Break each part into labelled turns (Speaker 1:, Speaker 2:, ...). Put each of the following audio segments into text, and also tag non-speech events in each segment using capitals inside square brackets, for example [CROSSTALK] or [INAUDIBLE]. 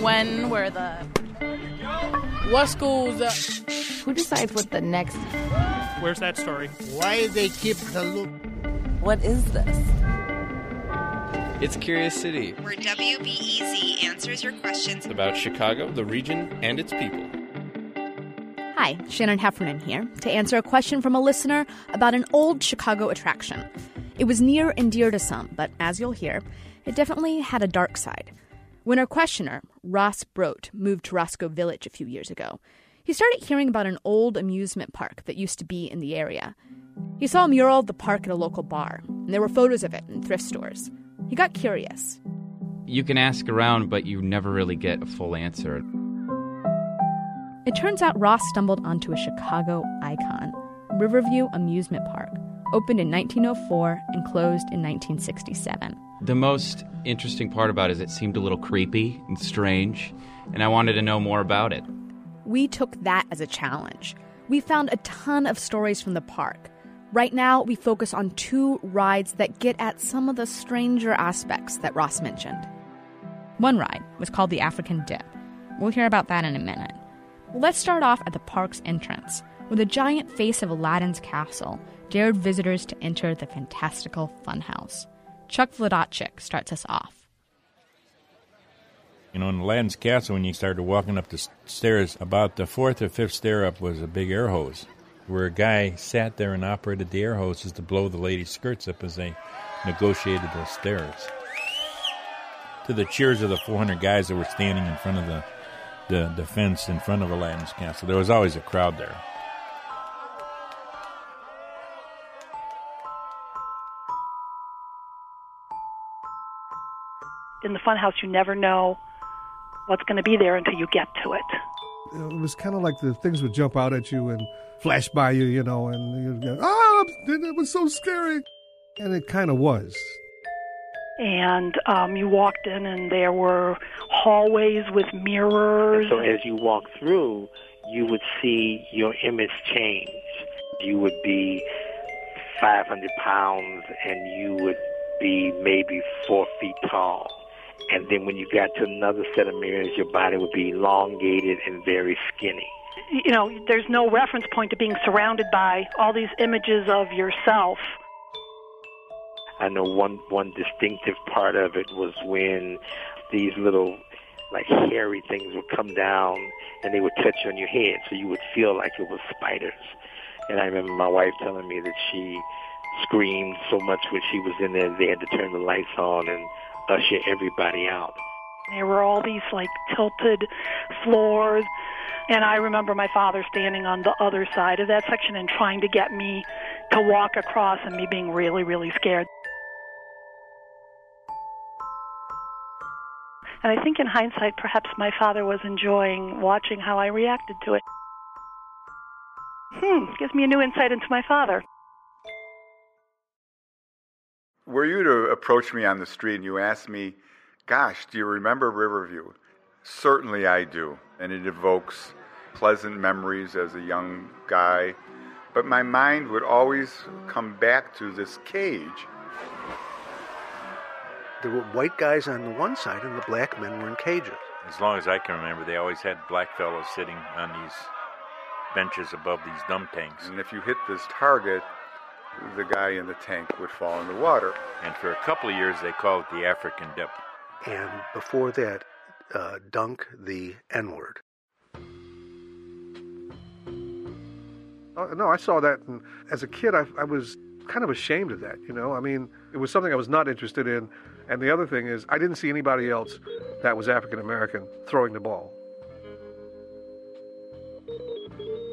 Speaker 1: When were the what schools? Uh,
Speaker 2: Who decides what the next?
Speaker 3: Where's that story?
Speaker 4: Why they keep the loop?
Speaker 2: What is this?
Speaker 5: It's Curious City,
Speaker 6: where WBEZ answers your questions
Speaker 5: about Chicago, the region, and its people.
Speaker 7: Hi, Shannon Heffernan here to answer a question from a listener about an old Chicago attraction. It was near and dear to some, but as you'll hear, it definitely had a dark side. When our questioner, Ross Brote, moved to Roscoe Village a few years ago, he started hearing about an old amusement park that used to be in the area. He saw a mural of the park at a local bar, and there were photos of it in thrift stores. He got curious.
Speaker 8: You can ask around, but you never really get a full answer.
Speaker 7: It turns out Ross stumbled onto a Chicago icon, Riverview Amusement Park, opened in 1904 and closed in 1967.
Speaker 8: The most interesting part about it is it seemed a little creepy and strange, and I wanted to know more about it.
Speaker 7: We took that as a challenge. We found a ton of stories from the park. Right now, we focus on two rides that get at some of the stranger aspects that Ross mentioned. One ride was called the African Dip. We'll hear about that in a minute. Let's start off at the park's entrance, where a giant face of Aladdin's castle dared visitors to enter the fantastical funhouse. Chuck Wlodarczyk starts us off.
Speaker 9: You know, in Aladdin's castle, when you started walking up the stairs, about the fourth or fifth stair up was a big air hose, where a guy sat there and operated the air hoses to blow the ladies' skirts up as they negotiated the stairs. To the cheers of the 400 guys that were standing in front of the, the, the fence in front of Aladdin's castle, there was always a crowd there.
Speaker 10: In the funhouse, you never know what's going to be there until you get to it.
Speaker 11: It was kind of like the things would jump out at you and flash by you, you know, and you'd go, ah, it was so scary. And it kind of was.
Speaker 10: And um, you walked in, and there were hallways with mirrors.
Speaker 12: And so as you walked through, you would see your image change. You would be 500 pounds, and you would be maybe four feet tall and then when you got to another set of mirrors, your body would be elongated and very skinny.
Speaker 10: You know, there's no reference point to being surrounded by all these images of yourself.
Speaker 12: I know one one distinctive part of it was when these little like hairy things would come down and they would touch on your head, so you would feel like it was spiders. And I remember my wife telling me that she screamed so much when she was in there they had to turn the lights on and usher everybody out.
Speaker 10: There were all these like tilted floors, and I remember my father standing on the other side of that section and trying to get me to walk across, and me being really, really scared. And I think in hindsight, perhaps my father was enjoying watching how I reacted to it. Hmm, gives me a new insight into my father
Speaker 13: were you to approach me on the street and you ask me, Gosh, do you remember Riverview? Certainly I do. And it evokes pleasant memories as a young guy. But my mind would always come back to this cage.
Speaker 14: There were white guys on the one side and the black men were in cages.
Speaker 9: As long as I can remember, they always had black fellows sitting on these benches above these dump tanks.
Speaker 13: And if you hit this target, the guy in the tank would fall in the water.
Speaker 9: And for a couple of years, they called it the African dip.
Speaker 14: And before that, uh, dunk the N word.
Speaker 11: Oh, no, I saw that. And as a kid, I, I was kind of ashamed of that. You know, I mean, it was something I was not interested in. And the other thing is, I didn't see anybody else that was African American throwing the ball.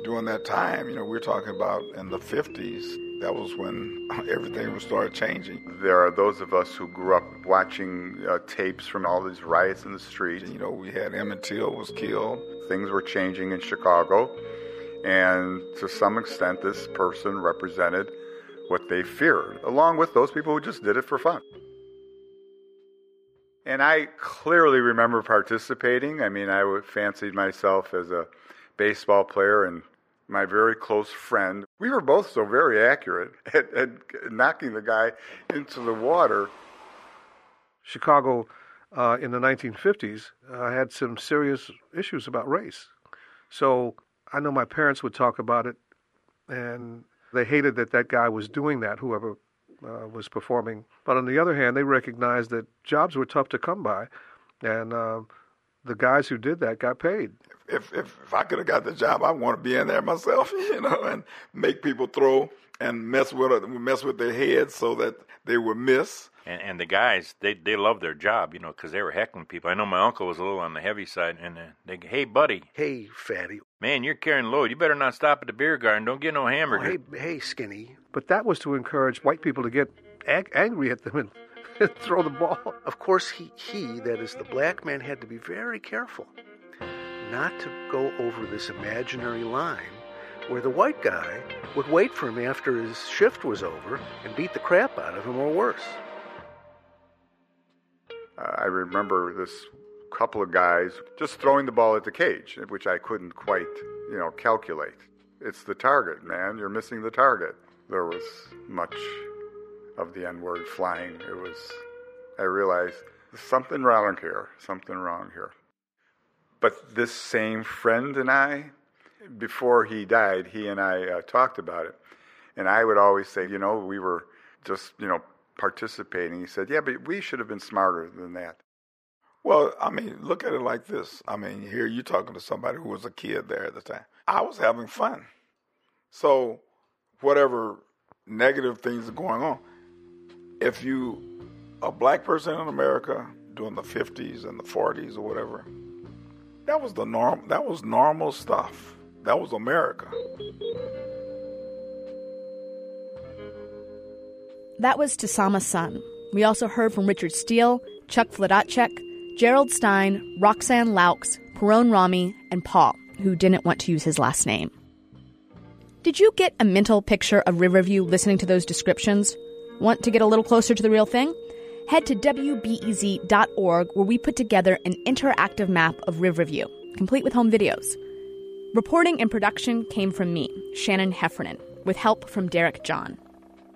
Speaker 13: During that time, you know, we're talking about in the 50s, That was when [LAUGHS] everything was started changing. There are those of us who grew up watching uh, tapes from all these riots in the street. You know, we had Emmett Till was killed. Things were changing in Chicago. And to some extent, this person represented what they feared, along with those people who just did it for fun. And I clearly remember participating. I mean, I fancied myself as a baseball player and my very close friend. We were both so very accurate [LAUGHS] at, at knocking the guy into the water.
Speaker 11: Chicago uh, in the 1950s uh, had some serious issues about race. So I know my parents would talk about it, and they hated that that guy was doing that, whoever uh, was performing. But on the other hand, they recognized that jobs were tough to come by, and uh, the guys who did that got paid.
Speaker 13: If if, if I could have got the job, I want to be in there myself, [LAUGHS] you know, and make people throw and mess with mess with their heads so that they would miss.
Speaker 9: And, and the guys, they they love their job, you know, because they were heckling people. I know my uncle was a little on the heavy side, and uh, they, hey buddy,
Speaker 14: hey fatty,
Speaker 9: man, you're carrying load. You better not stop at the beer garden. Don't get no hamburger.
Speaker 14: Oh, hey, hey, skinny.
Speaker 11: But that was to encourage white people to get ag- angry at them and, [LAUGHS] throw the ball.
Speaker 14: Of course, he he that is the black man had to be very careful not to go over this imaginary line where the white guy would wait for him after his shift was over and beat the crap out of him or worse.
Speaker 13: I remember this couple of guys just throwing the ball at the cage, which I couldn't quite, you know, calculate. It's the target, man. You're missing the target. There was much of the N word flying. It was, I realized there's something wrong here, something wrong here. But this same friend and I, before he died, he and I uh, talked about it. And I would always say, you know, we were just, you know, participating. He said, yeah, but we should have been smarter than that. Well, I mean, look at it like this. I mean, here you're talking to somebody who was a kid there at the time. I was having fun. So, whatever negative things are going on, if you, a black person in America during the 50s and the 40s or whatever, that was the norm. That was normal stuff. That was America.
Speaker 7: That was Tasama Sun. We also heard from Richard Steele, Chuck Wlodarczyk, Gerald Stein, Roxanne Laux, Perone Rami, and Paul, who didn't want to use his last name. Did you get a mental picture of Riverview listening to those descriptions? Want to get a little closer to the real thing? Head to WBEZ.org where we put together an interactive map of Riverview, complete with home videos. Reporting and production came from me, Shannon Heffernan, with help from Derek John.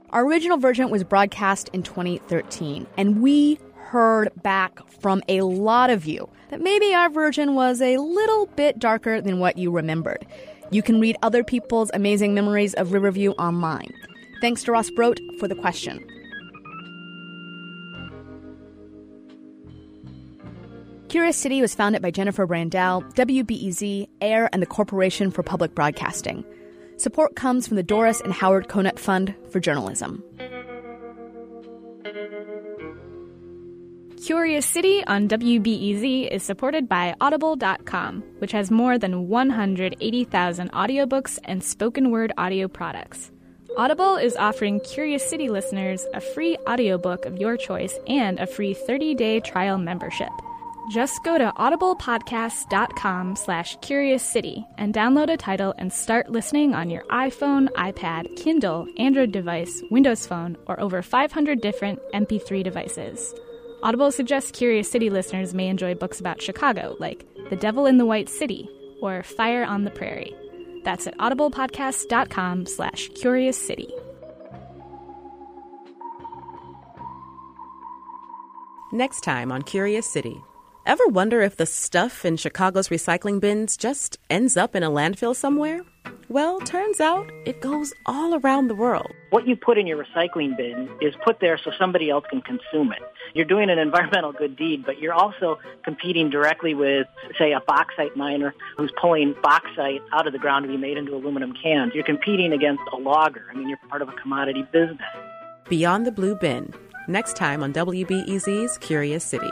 Speaker 7: Our original version was broadcast in 2013, and we heard back from a lot of you that maybe our version was a little bit darker than what you remembered. You can read other people's amazing memories of Riverview online. Thanks to Ross Brote for the question. Curious City was founded by Jennifer Brandel, WBEZ, AIR, and the Corporation for Public Broadcasting. Support comes from the Doris and Howard Conant Fund for Journalism.
Speaker 15: Curious City on WBEZ is supported by Audible.com, which has more than 180,000 audiobooks and spoken word audio products. Audible is offering Curious City listeners a free audiobook of your choice and a free 30-day trial membership. Just go to audiblepodcasts.com slash curious city and download a title and start listening on your iPhone, iPad, Kindle, Android device, Windows Phone, or over 500 different MP3 devices. Audible suggests Curious City listeners may enjoy books about Chicago, like The Devil in the White City or Fire on the Prairie. That's at audiblepodcasts.com slash curious city.
Speaker 16: Next time on Curious City. Ever wonder if the stuff in Chicago's recycling bins just ends up in a landfill somewhere? Well, turns out it goes all around the world.
Speaker 17: What you put in your recycling bin is put there so somebody else can consume it. You're doing an [LAUGHS] environmental good deed, but you're also competing directly with, say, a bauxite miner who's pulling bauxite out of the ground to be made into aluminum cans. You're competing against a logger. I mean, you're part of a commodity business.
Speaker 16: Beyond the Blue Bin, next time on WBEZ's Curious City.